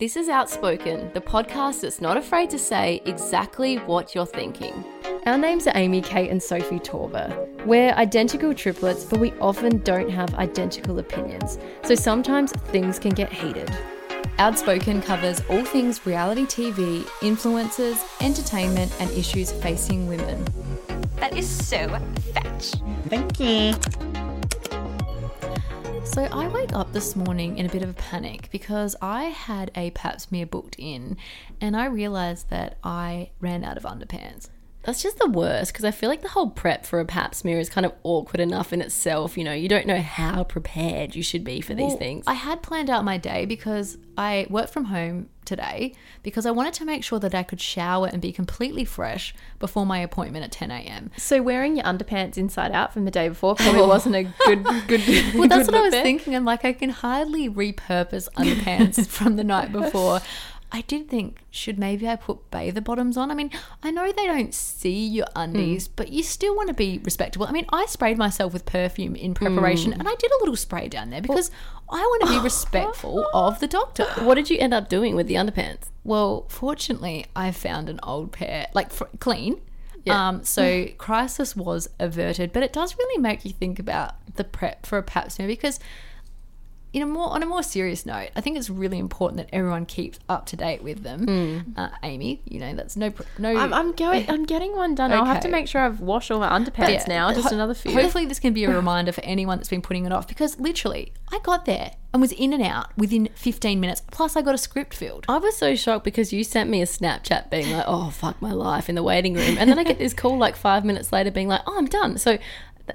This is Outspoken, the podcast that's not afraid to say exactly what you're thinking. Our names are Amy, Kate, and Sophie Torber. We're identical triplets, but we often don't have identical opinions, so sometimes things can get heated. Outspoken covers all things reality TV, influencers, entertainment, and issues facing women. That is so fetch. Thank you. So I wake up this morning in a bit of a panic because I had a pap smear booked in and I realized that I ran out of underpants. That's just the worst because I feel like the whole prep for a pap smear is kind of awkward enough in itself. You know, you don't know how prepared you should be for these things. I had planned out my day because I worked from home today because I wanted to make sure that I could shower and be completely fresh before my appointment at 10 a.m. So wearing your underpants inside out from the day before probably wasn't a good good. Well, that's good what I was there. thinking. I'm like, I can hardly repurpose underpants from the night before. I did think, should maybe I put bather bottoms on? I mean, I know they don't see your undies, but you still want to be respectable. I mean, I sprayed myself with perfume in preparation and I did a little spray down there because I want to be respectful of the doctor. what did you end up doing with the underpants? Well, fortunately, I found an old pair, like fr- clean. Yeah. Um, so crisis was averted, but it does really make you think about the prep for a pap smear because, in a more on a more serious note, I think it's really important that everyone keeps up to date with them. Uh, Amy, you know that's no no. I'm, I'm going. I'm getting one done. I'll have to make sure I've washed all my underpants Yeah. now. Just Ho- another few. Hopefully, this can be a reminder for anyone that's been putting it off because literally, I got there and was in and out within 15 minutes. Plus, I got a script filled. I was so shocked because you sent me a Snapchat being like, "Oh fuck my life" in the waiting room, and then I get this call like five minutes later being like, "Oh, I'm done." So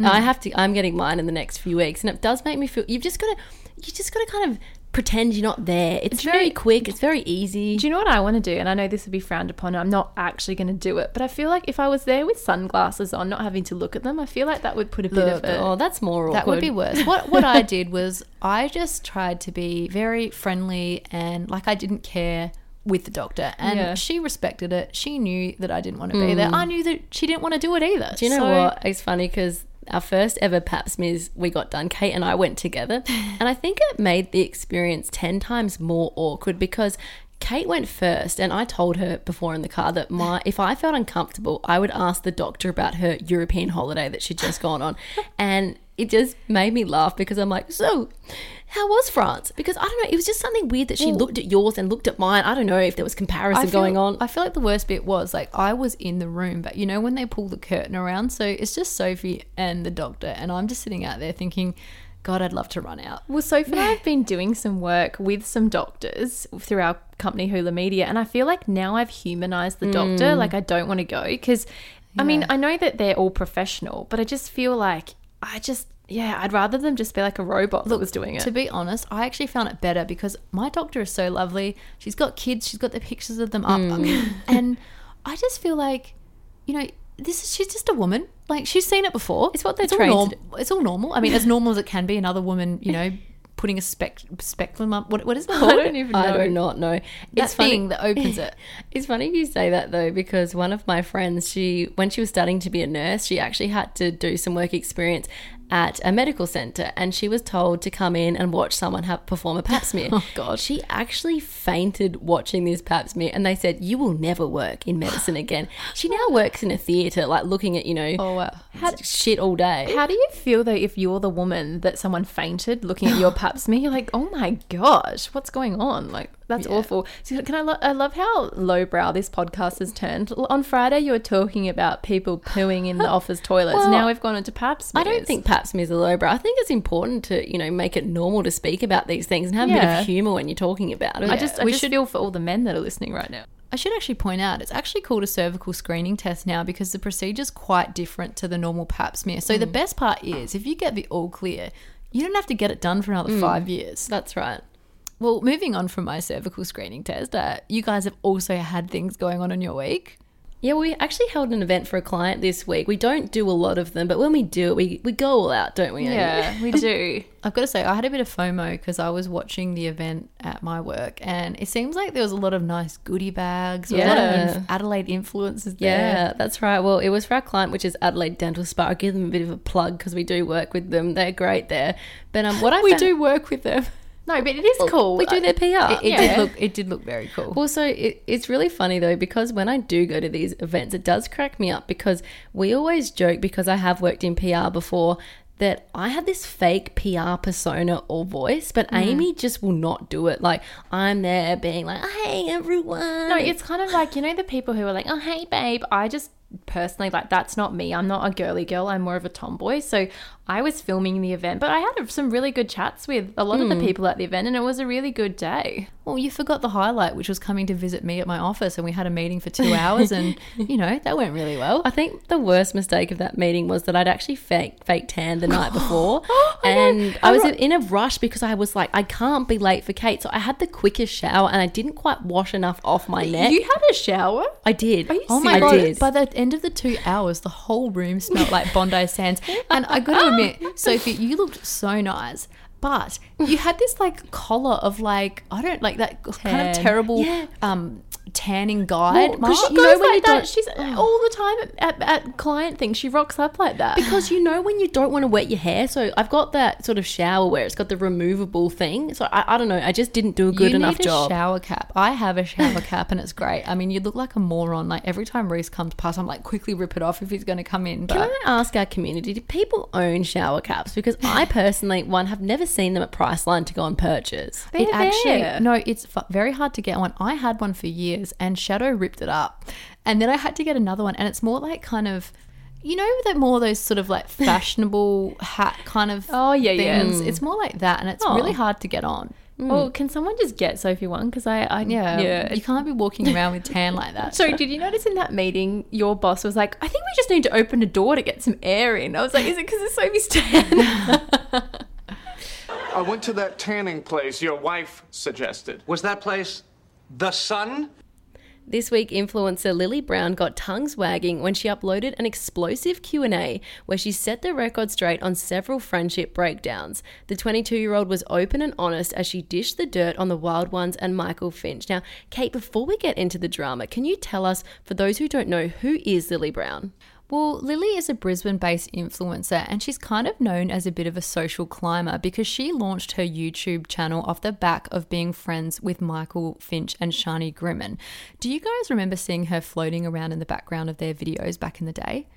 I have to. I'm getting mine in the next few weeks, and it does make me feel. You've just got to. You just got to kind of pretend you're not there. It's Do very quick. It's very easy. Do you know what I want to do? And I know this would be frowned upon. I'm not actually going to do it, but I feel like if I was there with sunglasses on, not having to look at them, I feel like that would put a bit Look, of a. oh, that's more awkward. That would be worse. What what I did was I just tried to be very friendly and like I didn't care with the doctor, and Yeah. she respected it. She knew that I didn't want to be there. Mm. I knew that she didn't want to do it either. Do you know So- what? It's funny because our first ever pap smears we got done, Kate and I went together, and I think it made the experience 10 times more awkward because Kate went first, and I told her before in the car that my if I felt uncomfortable, I would ask the doctor about her European holiday that she'd just gone on, and it just made me laugh because I'm like, so how was France? Because I don't know, it was just something weird that she looked at yours and looked at mine. I don't know if there was comparison feel- going on. I feel like the worst bit was like I was in the room, but you know when they pull the curtain around, so it's just Sophie and the doctor, and I'm just sitting out there thinking, God, I'd love to run out. Well, Sophie and I have been doing some work with some doctors through our company Hula Media, and I feel like now I've humanized the doctor. Mm. Like I don't want to go because, I mean, I know that they're all professional, but I just feel like I just yeah, I'd rather them just be like a robot that was doing it. To be honest, I actually found it better because my doctor is so lovely. She's got kids. She's got the pictures of them up, I hmm. mean, and I just feel like, you know, this is she's just a woman. Like she's seen it before. It's what they're all trained to norm- It's all normal. I mean, as normal as it can be. Another woman, you know, putting a spec speculum up. What what is called? I don't even know. I do not know. That thing that opens it. It's funny you say that though, because one of my friends, she when she was studying to be a nurse, she actually had to do some work experience at a medical center, and she was told to come in and watch someone have perform a Pap smear. oh God! She actually fainted watching this Pap smear, and they said you will never work in medicine again. She now works in a theater, like looking at you know Oh wow. shit all day. How do you feel though if you're the woman that someone fainted looking at your pap smear? You're like, oh my gosh, what's going on? Like that's awful. So can I? Lo- I love how lowbrow this podcast has turned. On Friday, you were talking about people pooing in the office toilets. Well, now we've gone into pap smears. I don't think pap smears are lowbrow. I think it's important to, you know, make it normal to speak about these things and have a bit of humour when you're talking about it. I just, I we just should- feel for all the men that are listening right now. I should actually point out it's actually called a cervical screening test now because the procedure's quite different to the normal pap smear. So the mm. best part is if you get the all clear, you don't have to get it done for another mm. five years. That's right. Well, moving on from my cervical screening test, uh, you guys have also had things going on in your week. Yeah, we actually held an event for a client this week. We don't do a lot of them, but when we do it, we, we go all out, don't we? Amy? Yeah, we do. I've got to say, I had a bit of FOMO because I was watching the event at my work, and it seems like there was a lot of nice goodie bags, a lot of Yeah. inf- Adelaide influences there. Yeah, that's right. Well, it was for our client, which is Adelaide Dental Spa. I'll give them a bit of a plug because we do work with them. They're great there. But um, what I we found- do work with them. No, but it is cool. We do their PR. It, it Yeah. did look it did look very cool. Also, it, it's really funny though because when I do go to these events, it does crack me up because we always joke because I have worked in PR before that I have this fake PR persona or voice, but mm. Amy just will not do it. Like I'm there being like, "Hey everyone." No, it's kind of like you know the people who are like, "Oh, hey, babe." I just personally like that's not me. I'm not a girly girl. I'm more of a tomboy. So I was filming the event, but I had some really good chats with a lot of the hmm. people at the event, and it was a really good day. Well, you forgot the highlight, which was coming to visit me at my office, and we had a meeting for two hours, and you know that went really well. I think the worst mistake of that meeting was that I'd actually fake fake tan the night before, oh, know. and I I was in a rush because I was like, I can't be late for Kate, so I had the quickest shower, and I didn't quite wash enough off my neck. You had a shower. I did. Oh my I god! did. By the end of the two hours, the whole room smelled like Bondi Sands, and I got admit, Sophie, you looked so nice. But you had this like collar of like I don't like that kind of terrible Yeah. um tanning guide. Well, she- You You know know when like that. She's all the time at, at client things. She rocks up like that. because you know when you don't want to wet your hair, so I've got that sort of shower where it's got the removable thing. So I, I don't know, I just didn't do a good you enough need a job. shower cap. I have a shower cap and it's great. I mean, you look like a moron. Like every time Reese comes past, I'm like, quickly rip it off if he's going to come in. But Can I ask our community, do people own shower caps? Because I personally, one, have never seen them at Priceline to go and purchase. They're it actually there. no, it's fu- very hard to get one. I had one for years, and Shadow ripped it up, and then I had to get another one, and it's more like kind of. You know that more those sort of like fashionable hat kind of Oh, yeah, yeah. Mm. It's more like that, and it's Oh. really hard to get on. Mm. Well, can someone just get Sophie one? Because I, I, Yeah, yeah. You can't be walking around with tan like that. So, did you notice in that meeting, your boss was like, "I think we just need to open a door to get some air in." I was like, "Is it because it's Sophie's tan?" I went to that tanning place your wife suggested. Was that place the sun? This week, influencer Lily Brown got tongues wagging when she uploaded an explosive Q&A where she set the record straight on several friendship breakdowns. The 22-year-old was open and honest as she dished the dirt on the Wild Ones and Michael Finch. Now, Kate, before we get into the drama, can you tell us, for those who don't know, who is Lily Brown? Well, Lily is a Brisbane based influencer and she's kind of known as a bit of a social climber because she launched her YouTube channel off the back of being friends with Michael Finch and Shani Grimmond. Do you guys remember seeing her floating around in the background of their videos back in the day?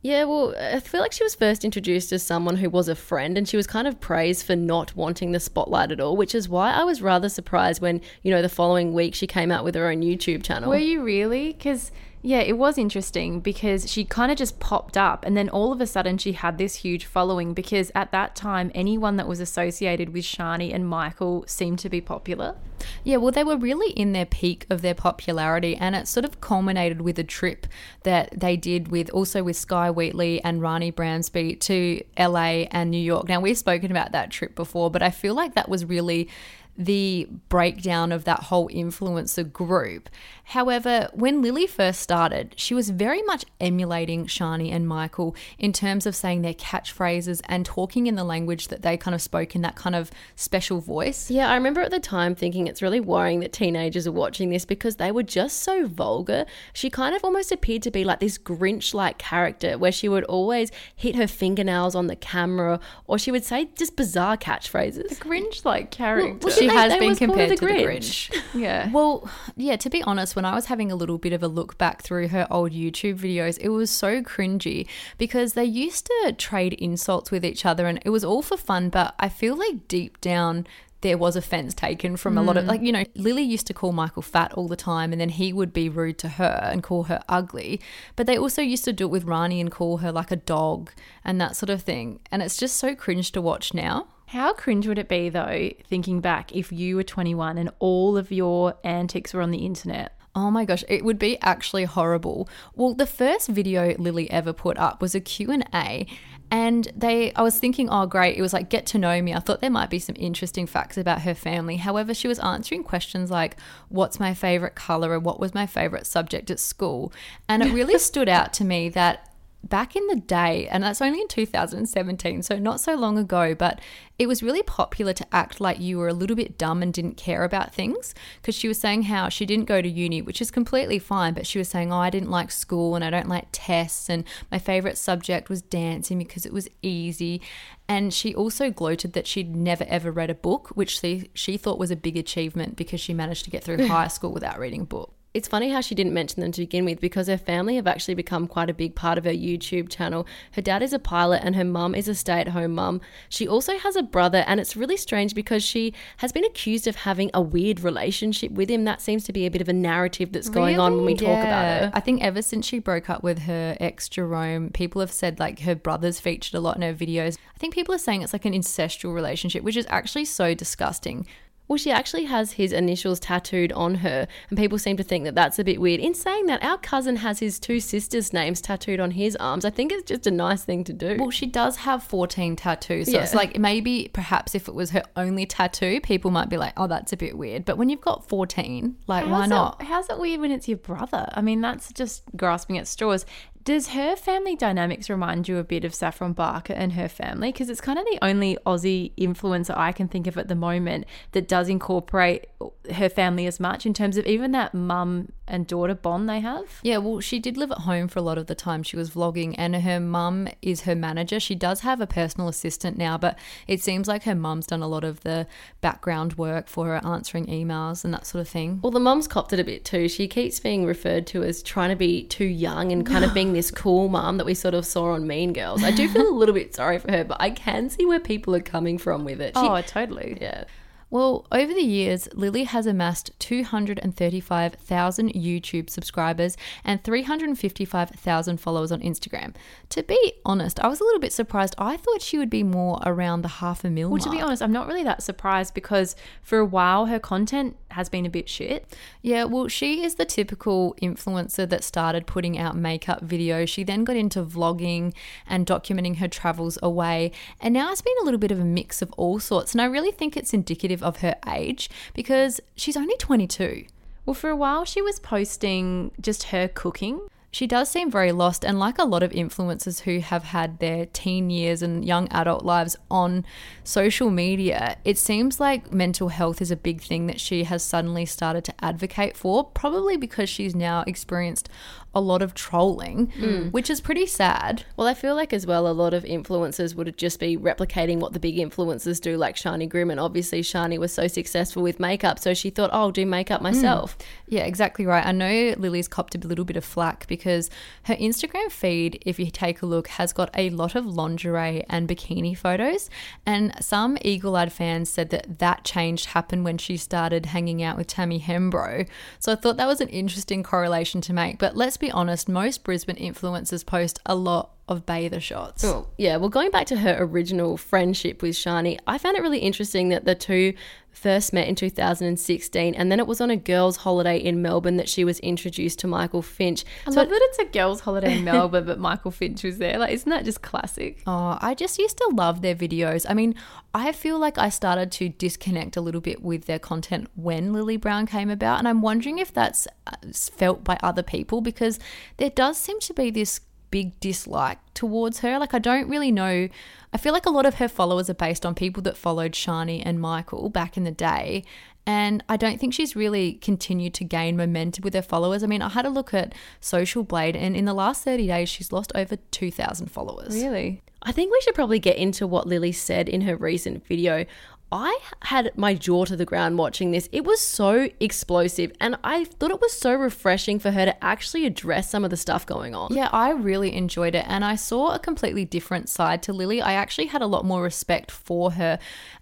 Yeah, well, I feel like she was first introduced as someone who was a friend and she was kind of praised for not wanting the spotlight at all, which is why I was rather surprised when, you know, the following week she came out with her own YouTube channel. Were you really? Because yeah, it was interesting because she kind of just popped up, and then all of a sudden she had this huge following. Because at that time, anyone that was associated with Shani and Michael seemed to be popular. Yeah, well, they were really in their peak of their popularity, and it sort of culminated with a trip that they did with also with Skye Wheatley and Rani Bransby to LA and New York. Now, we've spoken about that trip before, but I feel like that was really the breakdown of that whole influencer group. However, when Lily first started, she was very much emulating Shani and Michael in terms of saying their catchphrases and talking in the language that they kind of spoke in that kind of special voice. Yeah, I remember at the time thinking it's really worrying that teenagers are watching this because they were just so vulgar. She kind of almost appeared to be like this Grinch like character where she would always hit her fingernails on the camera or she would say just bizarre catchphrases. The Grinch like character. well, She They- has they been compared the to the Grinch. Grinch. yeah. Well, yeah, to be honest, when I was having a little bit of a look back through her old YouTube videos, it was so cringy because they used to trade insults with each other and it was all for fun, but I feel like deep down there was offense taken from a lot of mm. like you know Lily used to call Michael fat all the time and then he would be rude to her and call her ugly but they also used to do it with Rani and call her like a dog and that sort of thing and it's just so cringe to watch now How cringe would it be though, thinking back, if you were 21 and all of your antics were on the internet? Oh my gosh, it would be actually horrible. Well, the first video Lily ever put up was a Q&A and they I was thinking, "Oh great, it was like get to know me." I thought there might be some interesting facts about her family. However, she was answering questions like what's my favorite color or what was my favorite subject at school. And it really stood out to me that back in the day, and that's only in 2017, so not so long ago, but it was really popular to act like you were a little bit dumb and didn't care about things. Because she was saying how she didn't go to uni, which is completely fine, but she was saying, Oh, I didn't like school and I don't like tests, and my favorite subject was dancing because it was easy. And she also gloated that she'd never ever read a book, which she, she thought was a big achievement because she managed to get through high school without reading a book. It's funny how she didn't mention them to begin with because her family have actually become quite a big part of her YouTube channel. Her dad is a pilot and her mum is a stay at home mum. She also has a brother, and it's really strange because she has been accused of having a weird relationship with him. That seems to be a bit of a narrative that's going on when we talk about her. I think ever since she broke up with her ex Jerome, people have said like her brothers featured a lot in her videos. I think people are saying it's like an incestual relationship, which is actually so disgusting. Well, she actually has his initials tattooed on her, and people seem to think that that's a bit weird. In saying that, our cousin has his two sisters' names tattooed on his arms. I think it's just a nice thing to do. Well, she does have 14 tattoos. So it's like maybe perhaps if it was her only tattoo, people might be like, oh, that's a bit weird. But when you've got 14, like, why not? It, how's it weird when it's your brother? I mean, that's just grasping at straws. Does her family dynamics remind you a bit of Saffron Barker and her family? Because it's kind of the only Aussie influencer I can think of at the moment that does incorporate her family as much in terms of even that mum and daughter bond they have. Yeah, well, she did live at home for a lot of the time she was vlogging, and her mum is her manager. She does have a personal assistant now, but it seems like her mum's done a lot of the background work for her, answering emails and that sort of thing. Well, the mum's copped it a bit too. She keeps being referred to as trying to be too young and kind of being this cool mum that we sort of saw on Mean Girls. I do feel a little bit sorry for her, but I can see where people are coming from with it. She- Oh, totally. yeah. Well, over the years, Lily has amassed 235,000 YouTube subscribers and 355,000 followers on Instagram. To be honest, I was a little bit surprised. I thought she would be more around the half a mil Well, to be honest, I'm not really that surprised because for a while her content has been a bit shit. Yeah, well, she is the typical influencer that started putting out makeup videos. She then got into vlogging and documenting her travels away. And now it's been a little bit of a mix of all sorts. And I really think it's indicative of her age because she's only 22. Well, for a while she was posting just her cooking. She does seem very lost, and like a lot of influencers who have had their teen years and young adult lives on social media, it seems like mental health is a big thing that she has suddenly started to advocate for, probably because she's now experienced a lot of trolling, mm. which is pretty sad. Well, I feel like as well, a lot of influencers would just be replicating what the big influencers do, like Shani Grimm. And obviously, Shani was so successful with makeup, so she thought, oh, I'll do makeup mm. myself. Yeah, exactly right. I know Lily's copped a little bit of flack because her Instagram feed, if you take a look, has got a lot of lingerie and bikini photos. And some eagle eyed fans said that that change happened when she started hanging out with Tammy Hembrow. So I thought that was an interesting correlation to make. But let's be honest, most Brisbane influencers post a lot of bather shots. Oh, yeah. Well, going back to her original friendship with Shani, I found it really interesting that the two first met in 2016, and then it was on a girls' holiday in Melbourne that she was introduced to Michael Finch. I love that it's a girls' holiday in Melbourne, but Michael Finch was there. Like, isn't that just classic? Oh, I just used to love their videos. I mean, I feel like I started to disconnect a little bit with their content when Lily Brown came about, and I'm wondering if that's uh, felt by other people because there does seem to be this big dislike towards her. Like, I don't really know. I feel like a lot of her followers are based on people that followed Shani and Michael back in the day. And I don't think she's really continued to gain momentum with her followers. I mean, I had a look at Social Blade, and in the last 30 days, she's lost over 2,000 followers. Really? I think we should probably get into what Lily said in her recent video. I had my jaw to the ground watching this. It was so explosive, and I thought it was so refreshing for her to actually address some of the stuff going on. Yeah, I really enjoyed it. And I saw a completely different side to Lily. I actually had a lot more respect for her.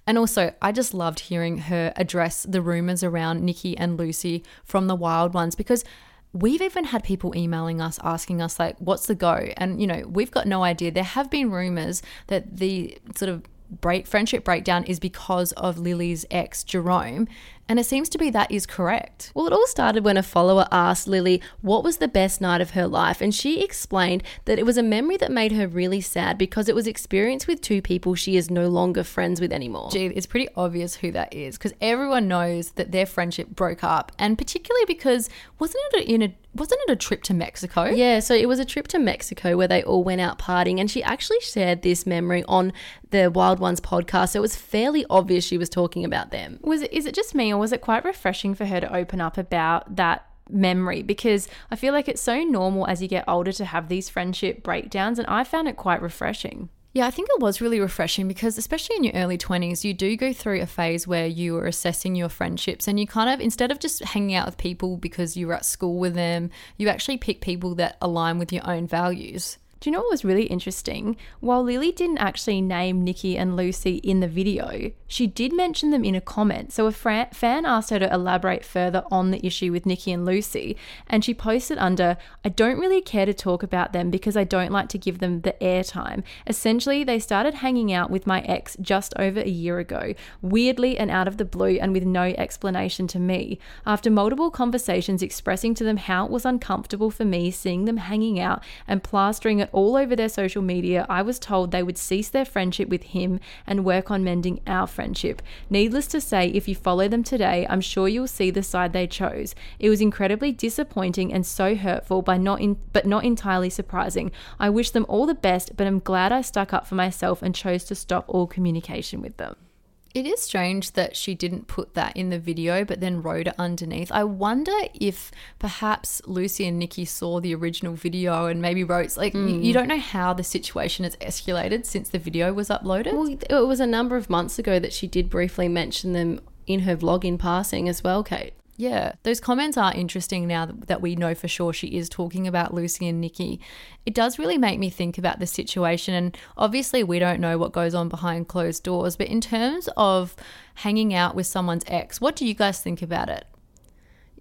And also, I just loved hearing her address the rumors around Nikki and Lucy from the Wild Ones because we've even had people emailing us asking us, like, what's the go? And, you know, we've got no idea. There have been rumors that the sort of break friendship breakdown is because of Lily's ex Jerome And it seems to be that is correct. Well, it all started when a follower asked Lily what was the best night of her life, and she explained that it was a memory that made her really sad because it was experienced with two people she is no longer friends with anymore. Gee, it's pretty obvious who that is because everyone knows that their friendship broke up, and particularly because wasn't it in a wasn't it a trip to Mexico? Yeah, so it was a trip to Mexico where they all went out partying, and she actually shared this memory on the Wild Ones podcast. So it was fairly obvious she was talking about them. Was it, is it just me or was it quite refreshing for her to open up about that memory because I feel like it's so normal as you get older to have these friendship breakdowns and I found it quite refreshing. Yeah, I think it was really refreshing because, especially in your early 20s, you do go through a phase where you are assessing your friendships and you kind of, instead of just hanging out with people because you were at school with them, you actually pick people that align with your own values. Do you know what was really interesting? While Lily didn't actually name Nikki and Lucy in the video, she did mention them in a comment. So a fra- fan asked her to elaborate further on the issue with Nikki and Lucy, and she posted under, I don't really care to talk about them because I don't like to give them the airtime. Essentially, they started hanging out with my ex just over a year ago, weirdly and out of the blue and with no explanation to me. After multiple conversations expressing to them how it was uncomfortable for me seeing them hanging out and plastering it all over their social media, I was told they would cease their friendship with him and work on mending our friendship. Needless to say, if you follow them today, I'm sure you'll see the side they chose. It was incredibly disappointing and so hurtful, by not in, but not entirely surprising. I wish them all the best, but I'm glad I stuck up for myself and chose to stop all communication with them. It is strange that she didn't put that in the video, but then wrote it underneath. I wonder if perhaps Lucy and Nikki saw the original video and maybe wrote like you, you don't know how the situation has escalated since the video was uploaded. Well, it was a number of months ago that she did briefly mention them in her vlog in passing as well, Kate. Yeah, those comments are interesting now that- we know for sure she is talking about Lucy and Nikki. It does really make me think about the situation, and obviously, we don't know what goes on behind closed doors, but in terms of hanging out with someone's ex, what do you guys think about it?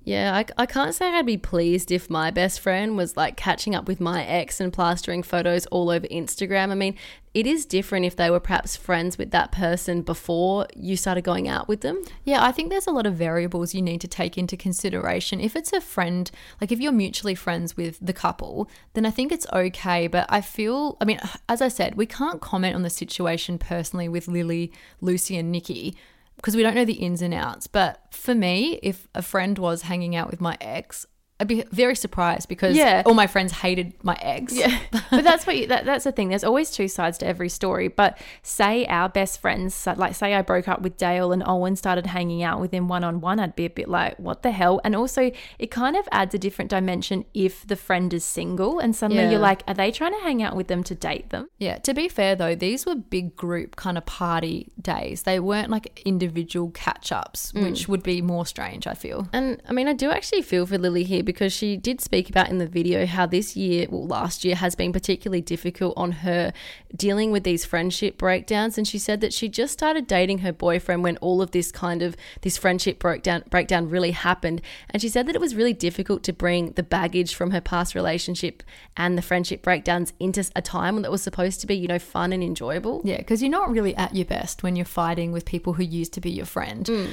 Yeah, I, I can't say I'd be pleased if my best friend was like catching up with my ex and plastering photos all over Instagram. I mean, it is different if they were perhaps friends with that person before you started going out with them. Yeah, I think there's a lot of variables you need to take into consideration. If it's a friend, like if you're mutually friends with the couple, then I think it's okay. But I feel, I mean, as I said, we can't comment on the situation personally with Lily, Lucy, and Nikki because we don't know the ins and outs. But for me, if a friend was hanging out with my ex, I'd be very surprised because Yeah. all my friends hated my ex. Yeah, but that's what you, that, that's the thing. There's always two sides to every story. But say our best friends, like say I broke up with Dale and Owen started hanging out with him one on one, I'd be a bit like, what the hell? And also, it kind of adds a different dimension if the friend is single and suddenly Yeah. you're like, are they trying to hang out with them to date them? Yeah, to be fair though, these were big group kind of party days. They weren't like individual catch ups, mm. which would be more strange, I feel. And I mean, I do actually feel for Lily here because she did speak about in the video how this year, well, last year, has been particularly difficult on her dealing with these friendship breakdowns. And she said that she just started dating her boyfriend when all of this kind of this friendship breakdown breakdown really happened. And she said that it was really difficult to bring the baggage from her past relationship and the friendship breakdowns into a time that was supposed to be, you know, fun and enjoyable. Yeah, because you're not really at your best when you're fighting with people who used to be your friend. Mm.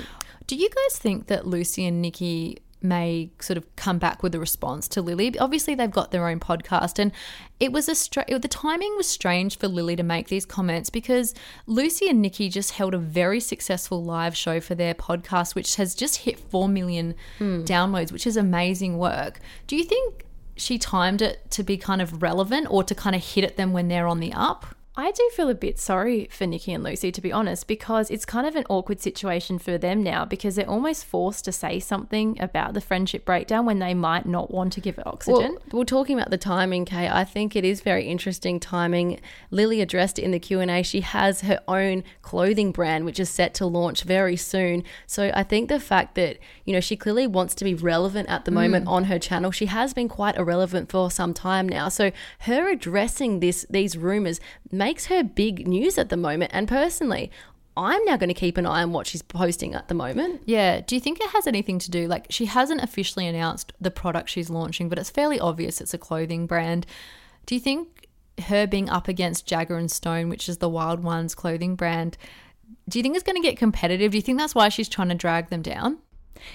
Do you guys think that Lucy and Nikki may sort of come back with a response to Lily? Obviously, they've got their own podcast, and it was a stra- the timing was strange for Lily to make these comments because Lucy and Nikki just held a very successful live show for their podcast, which has just hit four million hmm. downloads, which is amazing work. Do you think? She timed it to be kind of relevant or to kind of hit at them when they're on the up. I do feel a bit sorry for Nikki and Lucy, to be honest, because it's kind of an awkward situation for them now because they're almost forced to say something about the friendship breakdown when they might not want to give it oxygen. Well, well, talking about the timing, Kay, I think it is very interesting timing. Lily addressed it in the Q and A. She has her own clothing brand, which is set to launch very soon. So I think the fact that you know she clearly wants to be relevant at the mm. moment on her channel. She has been quite irrelevant for some time now. So her addressing this these rumors makes her big news at the moment. And personally. I'm now going to keep an eye on what she's posting at the moment. Yeah. Do you think it has anything to do? Like, she hasn't officially announced the product she's launching, but it's fairly obvious it's a clothing brand. Do you think her being up against Jagger and Stone, which is the Wild Ones clothing brand, do you think it's going to get competitive? Do you think that's why she's trying to drag them down?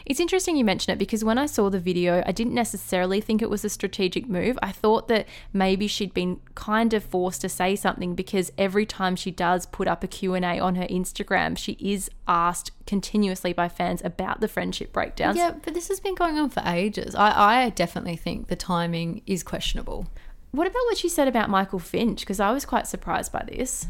It's interesting you mention it because when I saw the video, I didn't necessarily think it was a strategic move. I thought that maybe she'd been kind of forced to say something because every time she does put up a Q&A on her Instagram, she is asked continuously by fans about the friendship breakdowns. Yeah, but this has been going on for ages. I, I definitely think the timing is questionable. What about what she said about Michael Finch? Because I was quite surprised by this.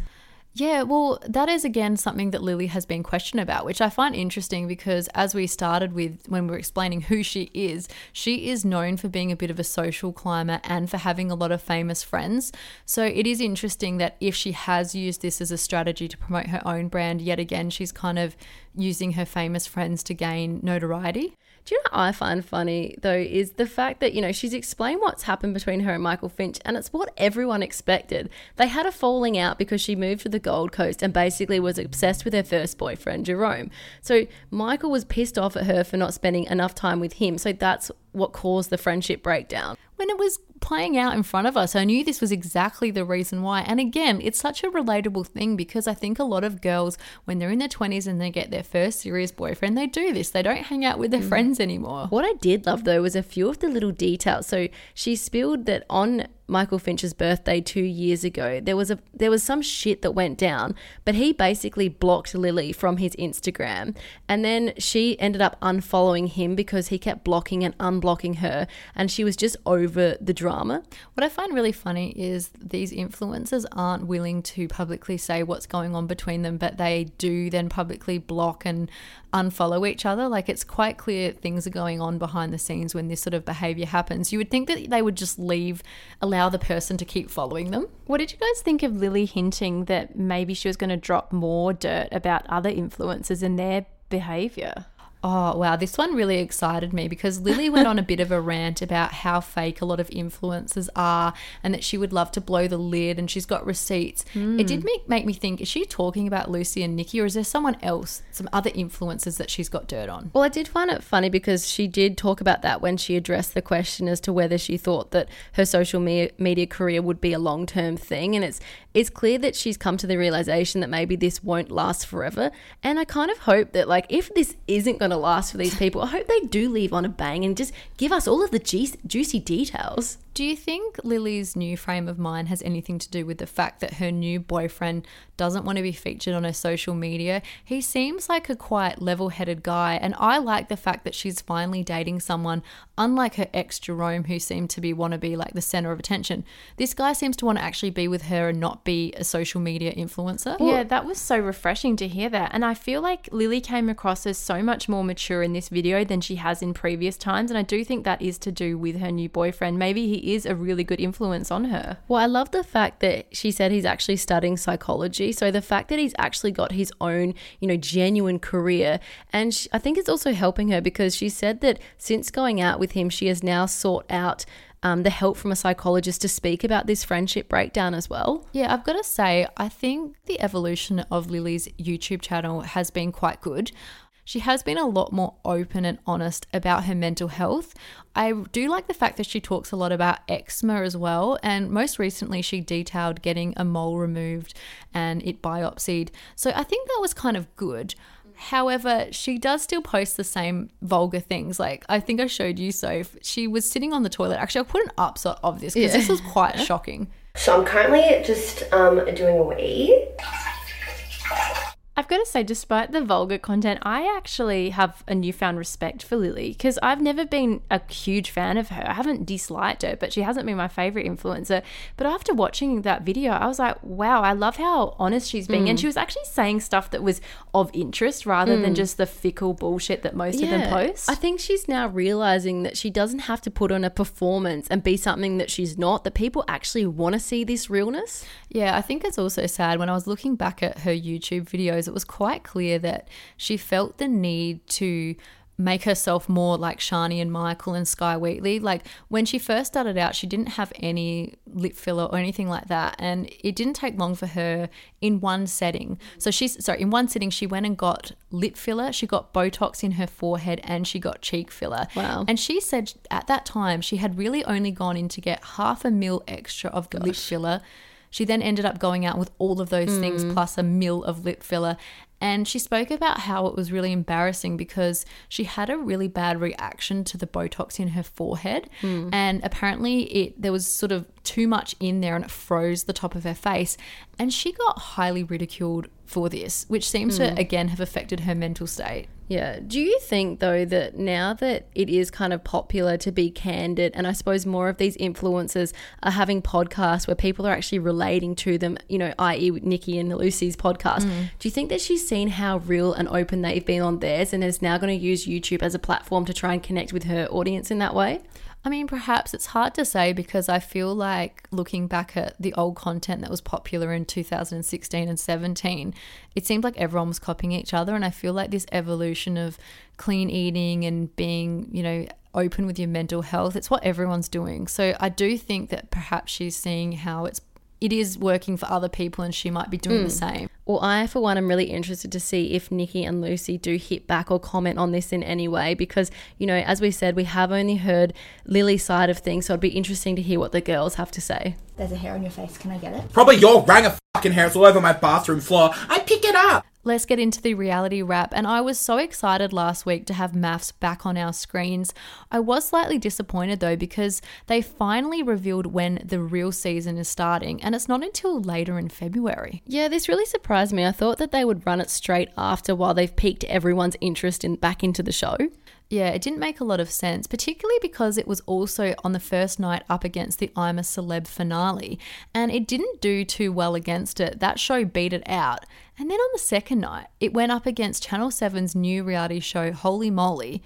Yeah, well, that is again something that Lily has been questioned about, which I find interesting because as we started with when we were explaining who she is, she is known for being a bit of a social climber and for having a lot of famous friends. So it is interesting that if she has used this as a strategy to promote her own brand, yet again, she's kind of using her famous friends to gain notoriety. Do you know what I find funny though is the fact that you know she's explained what's happened between her and Michael Finch, and it's what everyone expected. They had a falling out because she moved to the Gold Coast and basically was obsessed with her first boyfriend Jerome. So Michael was pissed off at her for not spending enough time with him. So that's what caused the friendship breakdown. When it was playing out in front of us, I knew this was exactly the reason why. And again, it's such a relatable thing because I think a lot of girls, when they're in their 20s and they get their first serious boyfriend, they do this. They don't hang out with their mm. friends anymore. What I did love though was a few of the little details. So she spilled that on Michael Finch's birthday two years ago, there was a there was some shit that went down, but he basically blocked Lily from his Instagram, and then she ended up unfollowing him because he kept blocking and unblocking her, and she was just over the drama. What I find really funny is these influencers aren't willing to publicly say what's going on between them, but they do then publicly block and unfollow each other. Like it's quite clear things are going on behind the scenes when this sort of behavior happens. You would think that they would just leave, allow the person to keep following them. What did you guys think of Lily hinting that maybe she was going to drop more dirt about other influencers and their behavior? Oh, wow. This one really excited me because Lily went on a bit of a rant about how fake a lot of influencers are and that she would love to blow the lid and she's got receipts. It did hmm. make, make me think is she talking about Lucy and Nikki or is there someone else, some other influencers that she's got dirt on? Well, I did find it funny because she did talk about that when she addressed the question as to whether she thought that her social me- media career would be a long term thing. And it's it's clear that she's come to the realization that maybe this won't last forever. And I kind of hope that like if this isn't going to last for these people, I hope they do leave on a bang and just give us all of the juicy details. Do you think Lily's new frame of mind has anything to do with the fact that her new boyfriend doesn't want to be featured on her social media? He seems like a quite level headed guy, and I like the fact that she's finally dating someone, unlike her ex Jerome, who seemed to be want to be like the center of attention. This guy seems to want to actually be with her and not be a social media influencer. Yeah, that was so refreshing to hear that. And I feel like Lily came across as so much more mature in this video than she has in previous times. And I do think that is to do with her new boyfriend. Maybe he is a really good influence on her. Well, I love the fact that she said he's actually studying psychology. So the fact that he's actually got his own, you know, genuine career. And sh I think it's also helping her because she said that since going out with him, she has now sought out um, the help from a psychologist to speak about this friendship breakdown as well. Yeah, I've got to say, I think the evolution of Lily's YouTube channel has been quite good. She has been a lot more open and honest about her mental health. I do like the fact that she talks a lot about eczema as well. And most recently, she detailed getting a mole removed and it biopsied. So I think that was kind of good. However, she does still post the same vulgar things. Like I think I showed you, so she was sitting on the toilet. Actually, I'll put an upshot of this because this was quite shocking. So I'm currently just um, doing a wee. I've got to say, despite the vulgar content, I actually have a newfound respect for Lily because I've never been a huge fan of her. I haven't disliked her, but she hasn't been my favorite influencer. But after watching that video, I was like, wow, I love how honest she's being. And mm. she was actually saying stuff that was of interest rather than mm. just the fickle bullshit that most of them post. I think she's now realizing that she doesn't have to put on a performance and be something that she's not, that people actually want to see this realness. Yeah, I think it's also sad when I was looking back at her YouTube videos, it was quite clear that she felt the need to make herself more like Shani and Michael and Skye Wheatley. Like when she first started out, she didn't have any lip filler or anything like that. And it didn't take long for her in one setting. So she's sorry, in one sitting, she went and got lip filler, she got Botox in her forehead, and she got cheek filler. Wow. And she said at that time she had really only gone in to get half a mil extra of the lip filler. She then ended up going out with all of those things hmm. plus a mil of lip filler. And she spoke about how it was really embarrassing because she had a really bad reaction to the Botox in her forehead. Hmm. And apparently, it there was sort of too much in there and it froze the top of her face. And she got highly ridiculed for this, which seems to hmm. again have affected her mental state. Yeah. Do you think though that now that it is kind of popular to be candid, and I suppose more of these influencers are having podcasts where people are actually relating to them, you know, i.e., Nikki and Lucy's podcast, hmm. do you think that she's seen how real and open they've been on theirs and is now going to use YouTube as a platform to try and connect with her audience in that way? I mean, perhaps it's hard to say because I feel like looking back at the old content that was popular in 2016 and 17, it seemed like everyone was copying each other. And I feel like this evolution of clean eating and being, you know, open with your mental health, it's what everyone's doing. So I do think that perhaps she's seeing how it's it is working for other people and she might be doing the mm. same. Well, I, for one, am really interested to see if Nikki and Lucy do hit back or comment on this in any way because, you know, as we said, we have only heard Lily's side of things, so it'd be interesting to hear what the girls have to say. There's a hair on your face. Can I get it? Probably your rang of fucking hairs all over my bathroom floor. I pick it up. Let's get into the reality wrap. And I was so excited last week to have MAFS back on our screens. I was slightly disappointed though because they finally revealed when the real season is starting, and it's not until later in February. Yeah, this really surprised me. I thought that they would run it straight after while they've piqued everyone's interest in back into the show. Yeah, it didn't make a lot of sense, particularly because it was also on the first night up against the I'm a Celeb finale, and it didn't do too well against it. That show beat it out. And then on the second night, it went up against Channel 7's new reality show, Holey Moley,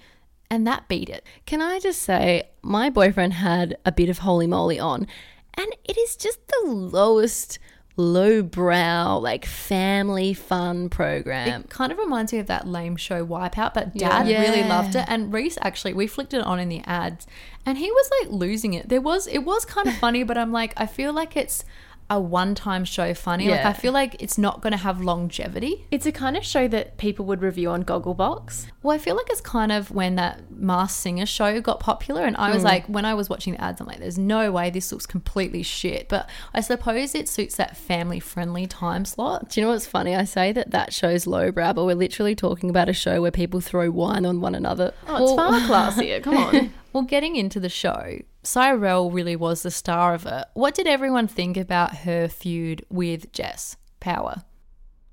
and that beat it. Can I just say, my boyfriend had a bit of Holey Moley on, and it is just the lowest, lowbrow, like family fun program. It kind of reminds me of that lame show Wipeout, but Dad really loved it. And Reese actually, we flicked it on in the ads, and he was like losing it. There was, it was kind of funny, but I'm like, I feel like it's a one-time show funny. Like I feel like it's not going to have longevity. It's a kind of show that people would review on Gogglebox. Well, I feel like it's kind of when that Masked Singer show got popular, and I was hmm. like, when I was watching the ads, I'm like, there's no way this looks completely shit. But I suppose it suits that family-friendly time slot. Do you know what's funny? I say that that show's lowbrow, but we're literally talking about a show where people throw wine on one another. Oh, it's far classier. Come on. Well, getting into the show, Cyrell really was the star of it. What did everyone think about her feud with Jess Power?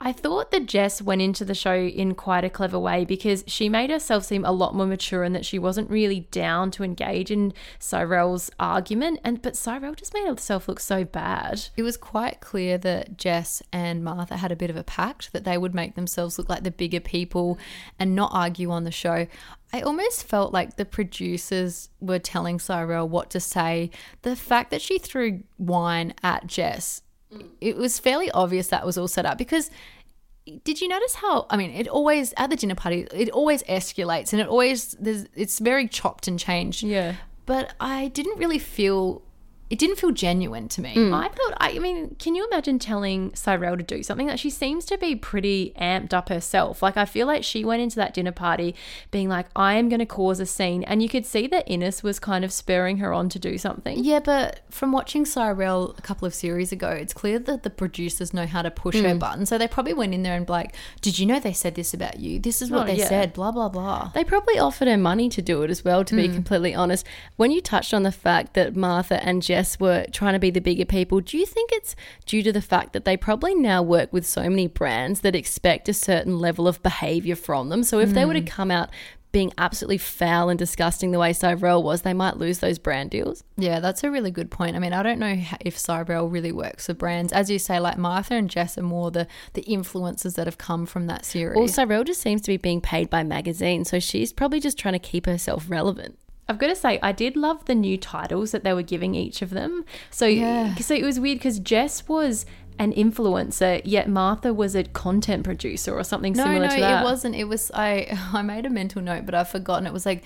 I thought that Jess went into the show in quite a clever way because she made herself seem a lot more mature and that she wasn't really down to engage in Cyrell's argument. And but Cyrell just made herself look so bad. It was quite clear that Jess and Martha had a bit of a pact that they would make themselves look like the bigger people and not argue on the show. I almost felt like the producers were telling Cyrell what to say. The fact that she threw wine at Jess, Mm. it was fairly obvious that was all set up because did you notice how I mean it always at the dinner party it always escalates and it always there's it's very chopped and changed. Yeah. But I didn't really feel it didn't feel genuine to me. I thought, I mean, can you imagine telling Cyrell to do something that she seems to be pretty amped up herself? Like, I feel like she went into that dinner party being like, I am going to cause a scene. And you could see that Ines was kind of spurring her on to do something. Yeah, but from watching Cyrell a couple of series ago, it's clear that the producers know how to push her button. So they probably went in there and like, "Did you know they said this about you? This is what Oh, they yeah. said." Blah blah blah. They probably offered her money to do it as well, to be Hmm. completely honest. When you touched on the fact that Martha and Jess were trying to be the bigger people, do you think it's due to the fact that they probably now work with so many brands that expect a certain level of behavior from them? So if they were to Hmm. come out being absolutely foul and disgusting the way Cyrell was, they might lose those brand deals. Yeah, that's a really good point. I mean, I don't know if Cyrell really works for brands, as you say. Like Martha and Jess are more the the influencers that have come from that series. Well, Cyrell just seems to be being paid by magazines, so she's probably just trying to keep herself relevant. I've got to say, I did love the new titles that they were giving each of them. So, yeah. so it was weird because Jess was an influencer, yet Martha was a content producer or something No, similar no, to that. No, it wasn't. It was I. I made a mental note, but I've forgotten. It was like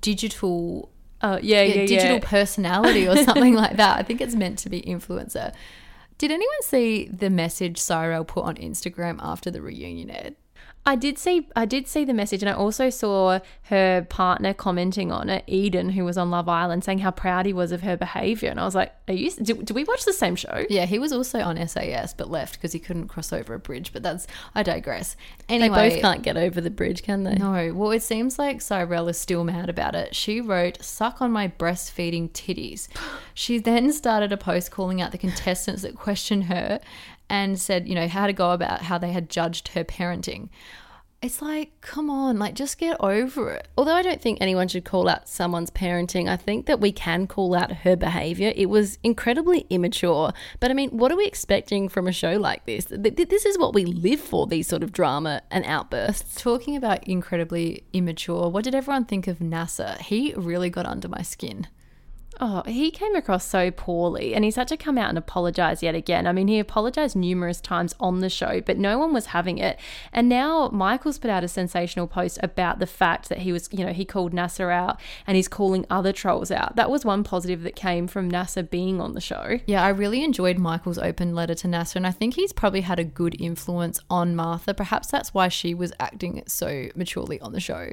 digital. Oh, yeah, yeah, yeah. digital personality or something like that. I think it's meant to be influencer. Did anyone see the message Cyrell put on Instagram after the reunion, Ed? I did see I did see the message and I also saw her partner commenting on it, Eden, who was on Love Island, saying how proud he was of her behaviour. And I was like, Are you do, do we watch the same show? Yeah, he was also on SAS but left because he couldn't cross over a bridge. But that's I digress. Anyway, They both can't get over the bridge, can they? No, well, it seems like Cyrell is still mad about it. She wrote, Suck on my breastfeeding titties. She then started a post calling out the contestants that questioned her and said, you know, how to go about how they had judged her parenting. It's like, come on, like, just get over it. Although I don't think anyone should call out someone's parenting, I think that we can call out her behavior. It was incredibly immature. But I mean, what are we expecting from a show like this? Th- th- This is what we live for these sort of drama and outbursts. Talking about incredibly immature, what did everyone think of Nasser? He really got under my skin. Oh, he came across so poorly and he's had to come out and apologize yet again. I mean, he apologized numerous times on the show, but no one was having it. And now Michael's put out a sensational post about the fact that he was, you know, he called Nasser out and he's calling other trolls out. That was one positive that came from Nasser being on the show. Yeah, I really enjoyed Michael's open letter to Nasser, and I think he's probably had a good influence on Martha. Perhaps that's why she was acting so maturely on the show.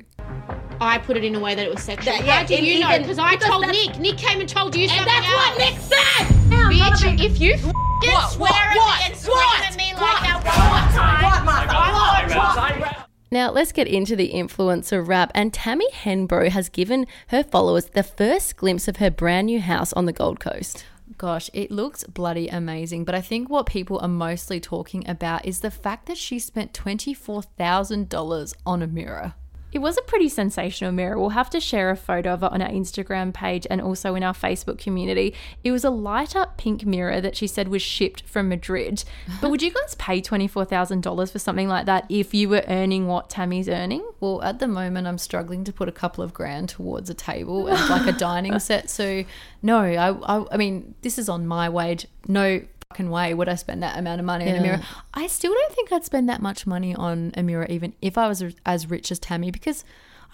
I put it in a way that it was sexual. That- yeah, How did and you know? Because I told that's- Nick. Nick came and told you And something that's what. Nick said! Bitch, if you f- What? swear What? at What? me and scream What? at me like What? that one more time, What, Martha? What? What? Now, let's get into the influencer wrap. And Tammy Hembrow has given her followers the first glimpse of her brand new house on the Gold Coast. Gosh, it looks bloody amazing, but I think what people are mostly talking about is the fact that she spent $24,000 on a mirror. It was a pretty sensational mirror. We'll have to share a photo of it on our Instagram page and also in our Facebook community. It was a light up pink mirror that she said was shipped from Madrid. But would you guys pay $24,000 for something like that if you were earning what Tammy's earning? Well, at the moment, I'm struggling to put a couple of grand towards a table and like a dining set. So, no, I, I, I mean, this is on my wage. No fucking way would I spend that amount of money on a mirror. I still don't think I'd spend that much money on a mirror, even if I was as rich as Tammy, because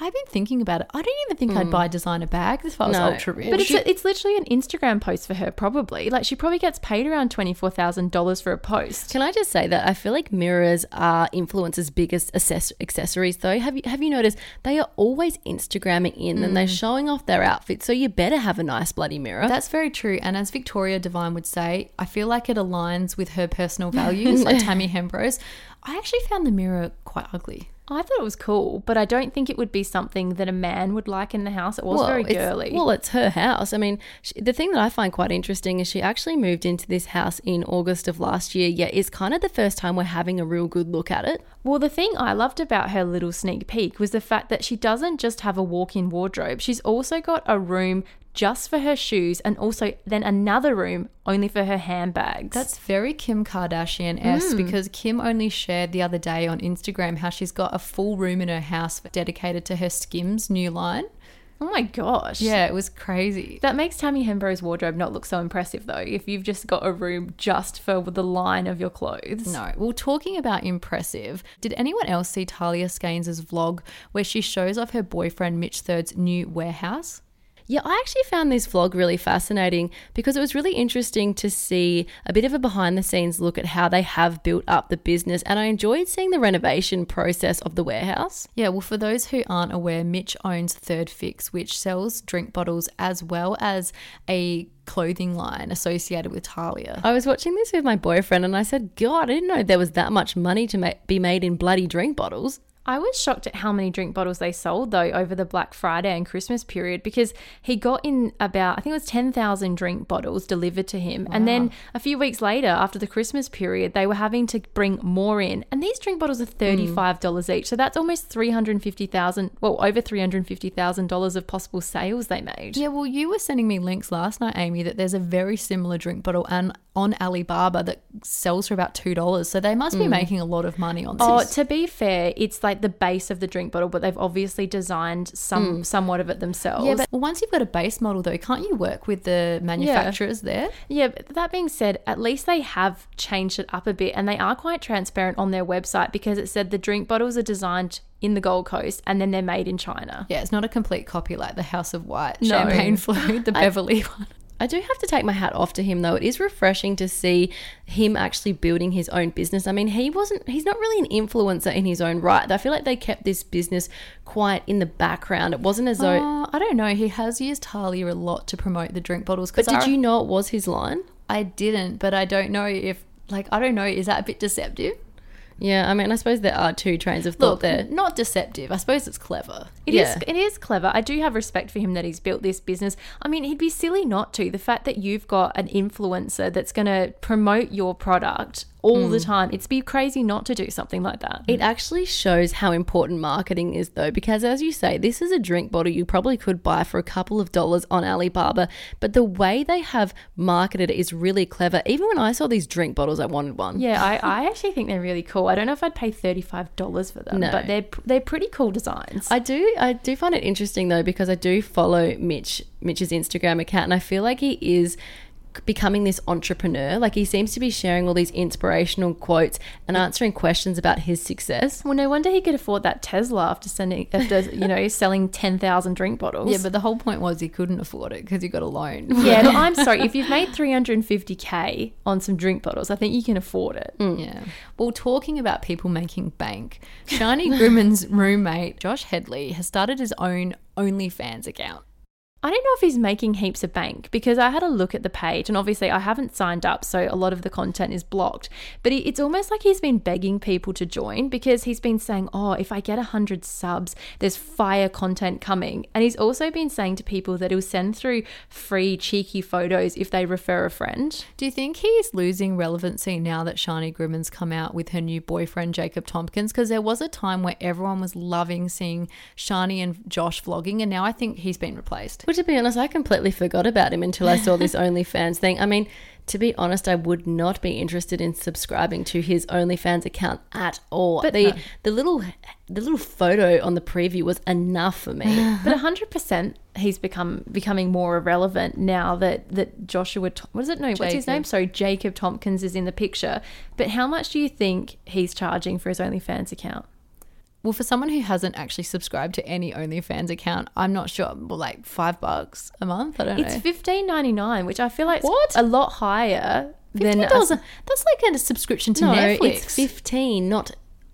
I've been thinking about it. I don't even think I'd hmm. buy a designer bag if I was No. ultra rich. But it's, it's literally an Instagram post for her, probably. Like, she probably gets paid around $24,000 for a post. Can I just say that I feel like mirrors are influencers' biggest access- accessories, though. Have you have you noticed they are always Instagramming in and they're hmm. showing off their outfits, so you better have a nice bloody mirror. That's very true. And as Victoria Devine would say, I feel like it aligns with her personal values, like Tammy Hembrow's. I actually found the mirror quite ugly. I thought it was cool, but I don't think it would be something that a man would like in the house. It was very it's- girly. Well, it's her house. I mean, she, the thing that I find quite interesting is she actually moved into this house in August of last year. Yet it's kind of the first time we're having a real good look at it. Well, the thing I loved about her little sneak peek was the fact that she doesn't just have a walk in wardrobe, she's also got a room just for her shoes and also then another room only for her handbags. That's very Kim Kardashian s hmm. because Kim only shared the other day on Instagram how she's got a full room in her house dedicated to her Skims new line. oh my gosh. Yeah, it was crazy. That makes Tammy Hembrow's wardrobe not look so impressive though, if you've just got a room just for the line of your clothes. No. Well, talking about impressive, did anyone else see Tahlia Skaines' vlog where she shows off her boyfriend Mitch Third's new warehouse? Yeah, I actually found this vlog really fascinating because it was really interesting to see a bit of a behind the scenes look at how they have built up the business. And I enjoyed seeing the renovation process of the warehouse. Yeah, well, for those who aren't aware, Mitch owns Third Fix, which sells drink bottles as well as a clothing line associated with Talia. I was watching this with my boyfriend and I said, God, I didn't know there was that much money to ma- be made in bloody drink bottles. I was shocked at how many drink bottles they sold though over the Black Friday and Christmas period because he got in about I think it was 10,000 drink bottles delivered to him and then a few weeks later after the Christmas period they were having to bring more in and these drink bottles are hmm. $35 each so that's almost 350,000 well over $350,000 of possible sales they made. Yeah, well, you were sending me links last night, Amy, that there's a very similar drink bottle and on Alibaba that sells for about two dollars. So they must be hmm. making a lot of money on oh, this. Oh, to be fair, it's like the base of the drink bottle, but they've obviously designed some hmm. somewhat of it themselves. yeah, but well, once you've got a base model, though, can't you work with the manufacturers there? Yeah, but that being said, at least they have changed it up a bit and they are quite transparent on their website because it said the drink bottles are designed in the Gold Coast and then they're made in China. Yeah, it's not a complete copy like the House of White No. champagne flute, the Beverly one. I do have to take my hat off to him though. It is refreshing to see him actually building his own business. I mean, he wasn't he's not really an influencer in his own right. I feel like they kept this business quite in the background. It wasn't as though Uh, I don't know. He has used Talia a lot to promote the drink bottles. But did I- you know it was his line? I didn't, but I don't know if like I don't know. Is that a bit deceptive? Yeah, I mean, I suppose there are two trains of thought Look, there. not deceptive. I suppose it's clever. It is. Yeah. It is clever. I do have respect for him that he's built this business. I mean, he'd be silly not to. The fact that you've got an influencer that's going to promote your product all the hmm. time, it'd be crazy not to do something like that. It actually shows how important marketing is, though, because as you say, this is a drink bottle you probably could buy for a couple of dollars on Alibaba, but the way they have marketed it is really clever. Even when I saw these drink bottles, I wanted one. yeah, I, I actually think they're really cool. I don't know if I'd pay thirty five dollars for them, No. but they're they're pretty cool designs. I do I do find it interesting though because I do follow Mitch Mitch's Instagram account and I feel like he is becoming this entrepreneur like he seems to be sharing all these inspirational quotes and answering questions about his success well, no wonder he could afford that Tesla after sending after you know selling ten thousand drink bottles. Yeah, but the whole point was he couldn't afford it because he got a loan. yeah, but I'm sorry. If you've made 350k on some drink bottles, I think you can afford it. Mm. Yeah. Well, talking about people making bank, Shani Grimmond's roommate, Josh Headley, has started his own OnlyFans account. I don't know if he's making heaps of bank because I had a look at the page and obviously I haven't signed up, so a lot of the content is blocked. But it's almost like he's been begging people to join because he's been saying, Oh, if I get 100 subs, there's fire content coming. And he's also been saying to people that he'll send through free, cheeky photos if they refer a friend. Do you think he's losing relevancy now that Shani Grimmond's come out with her new boyfriend, Jacob Tompkins? Because there was a time where everyone was loving seeing Shani and Josh vlogging, and now I think he's been replaced. Well, to be honest, I completely forgot about him until I saw this OnlyFans thing. I mean, to be honest, I would not be interested in subscribing to his OnlyFans account at all. But the no. the little the little photo on the preview was enough for me. But 100% he's become becoming more irrelevant now that that Joshua what is it no what's his name sorry Jacob Tompkins is in the picture but how much do you think he's charging for his OnlyFans account Well, for someone who hasn't actually subscribed to any OnlyFans account, I'm not sure. Well, like five bucks a month. I don't know. it's fifteen ninety nine which I feel like What? a lot higher than a- $15 a- that's like a subscription to no, Netflix. it's fifteen, not.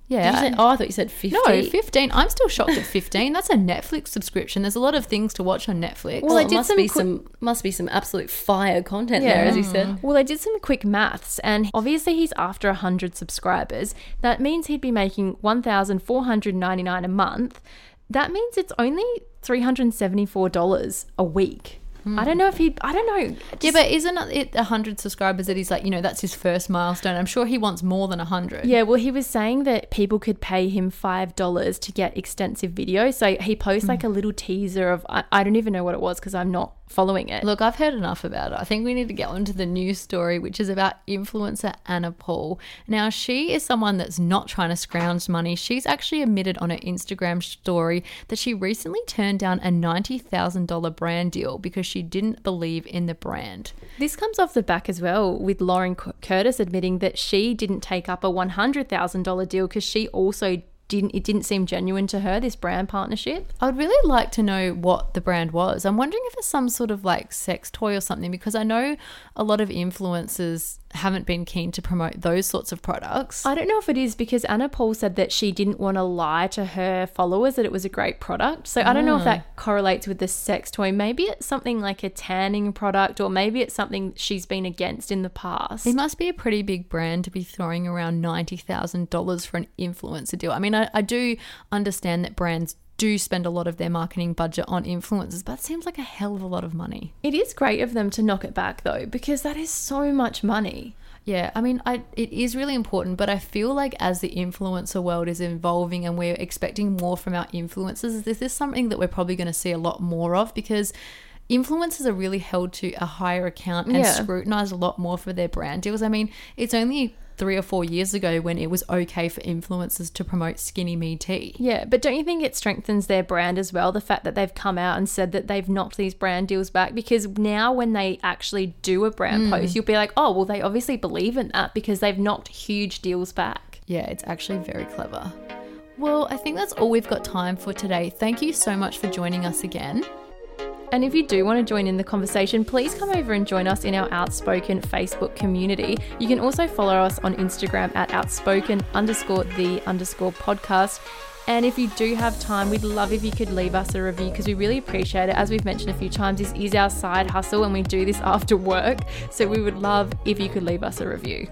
Yeah. Did you say, oh, I thought you said fifty. No, 15. I'm still shocked at 15. That's a Netflix subscription. There's a lot of things to watch on Netflix. Well, Well, I it did must some be quick- some must be some absolute fire content there, as you said. Mm. Well, I did some quick maths, and obviously he's after 100 subscribers. That means he'd be making 1,499 a month. That means it's only $374 a week. Hmm. I don't know if he, I don't know. yeah, but isn't it 100 subscribers that he's like, you know, that's his first milestone? I'm sure he wants more than 100. Yeah, well, he was saying that people could pay him $5 to get extensive video. So he posts hmm. like a little teaser of, I, I don't even know what it was because I'm not following it. Look, I've heard enough about it. I think we need to get on to the news story, which is about influencer Anna Paul. Now, she is someone that's not trying to scrounge money. She's actually admitted on her Instagram story that she recently turned down a $90,000 brand deal because she didn't believe in the brand. This comes off the back as well with Lauren Cu- Curtis admitting that she didn't take up a $100,000 deal because she also didn't, it didn't seem genuine to her, this brand partnership. I would really like to know what the brand was. I'm wondering if it's some sort of like sex toy or something because I know a lot of influencers haven't been keen to promote those sorts of products. I don't know if it is because Anna Paul said that she didn't want to lie to her followers that it was a great product. So I don't know if that mm. correlates with the sex toy. Maybe it's something like a tanning product, or maybe it's something she's been against in the past. It must be a pretty big brand to be throwing around $90,000 for an influencer deal. I mean, I, I do understand that brands do spend a lot of their marketing budget on influencers, but it seems like a hell of a lot of money. It is great of them to knock it back though, because that is so much money. Yeah, I mean, I it is really important, but I feel like as the influencer world is evolving and we're expecting more from our influencers, this is something that we're probably going to see a lot more of because influencers are really held to a higher account and Yeah. scrutinized a lot more for their brand deals. I mean, it's only three or four years ago when it was okay for influencers to promote skinny me tea. Yeah, but don't you think it strengthens their brand as well? The fact that they've come out and said that they've knocked these brand deals back because now when they actually do a brand hmm. post, you'll be like, oh, well, they obviously believe in that because they've knocked huge deals back. Yeah, it's actually very clever. Well, I think that's all we've got time for today. Thank you so much for joining us again. And if you do want to join in the conversation, please come over and join us in our Outspoken Facebook community. You can also follow us on Instagram at outspoken underscore the underscore podcast. And if you do have time, we'd love if you could leave us a review because we really appreciate it. As we've mentioned a few times, this is our side hustle and we do this after work. So we would love if you could leave us a review.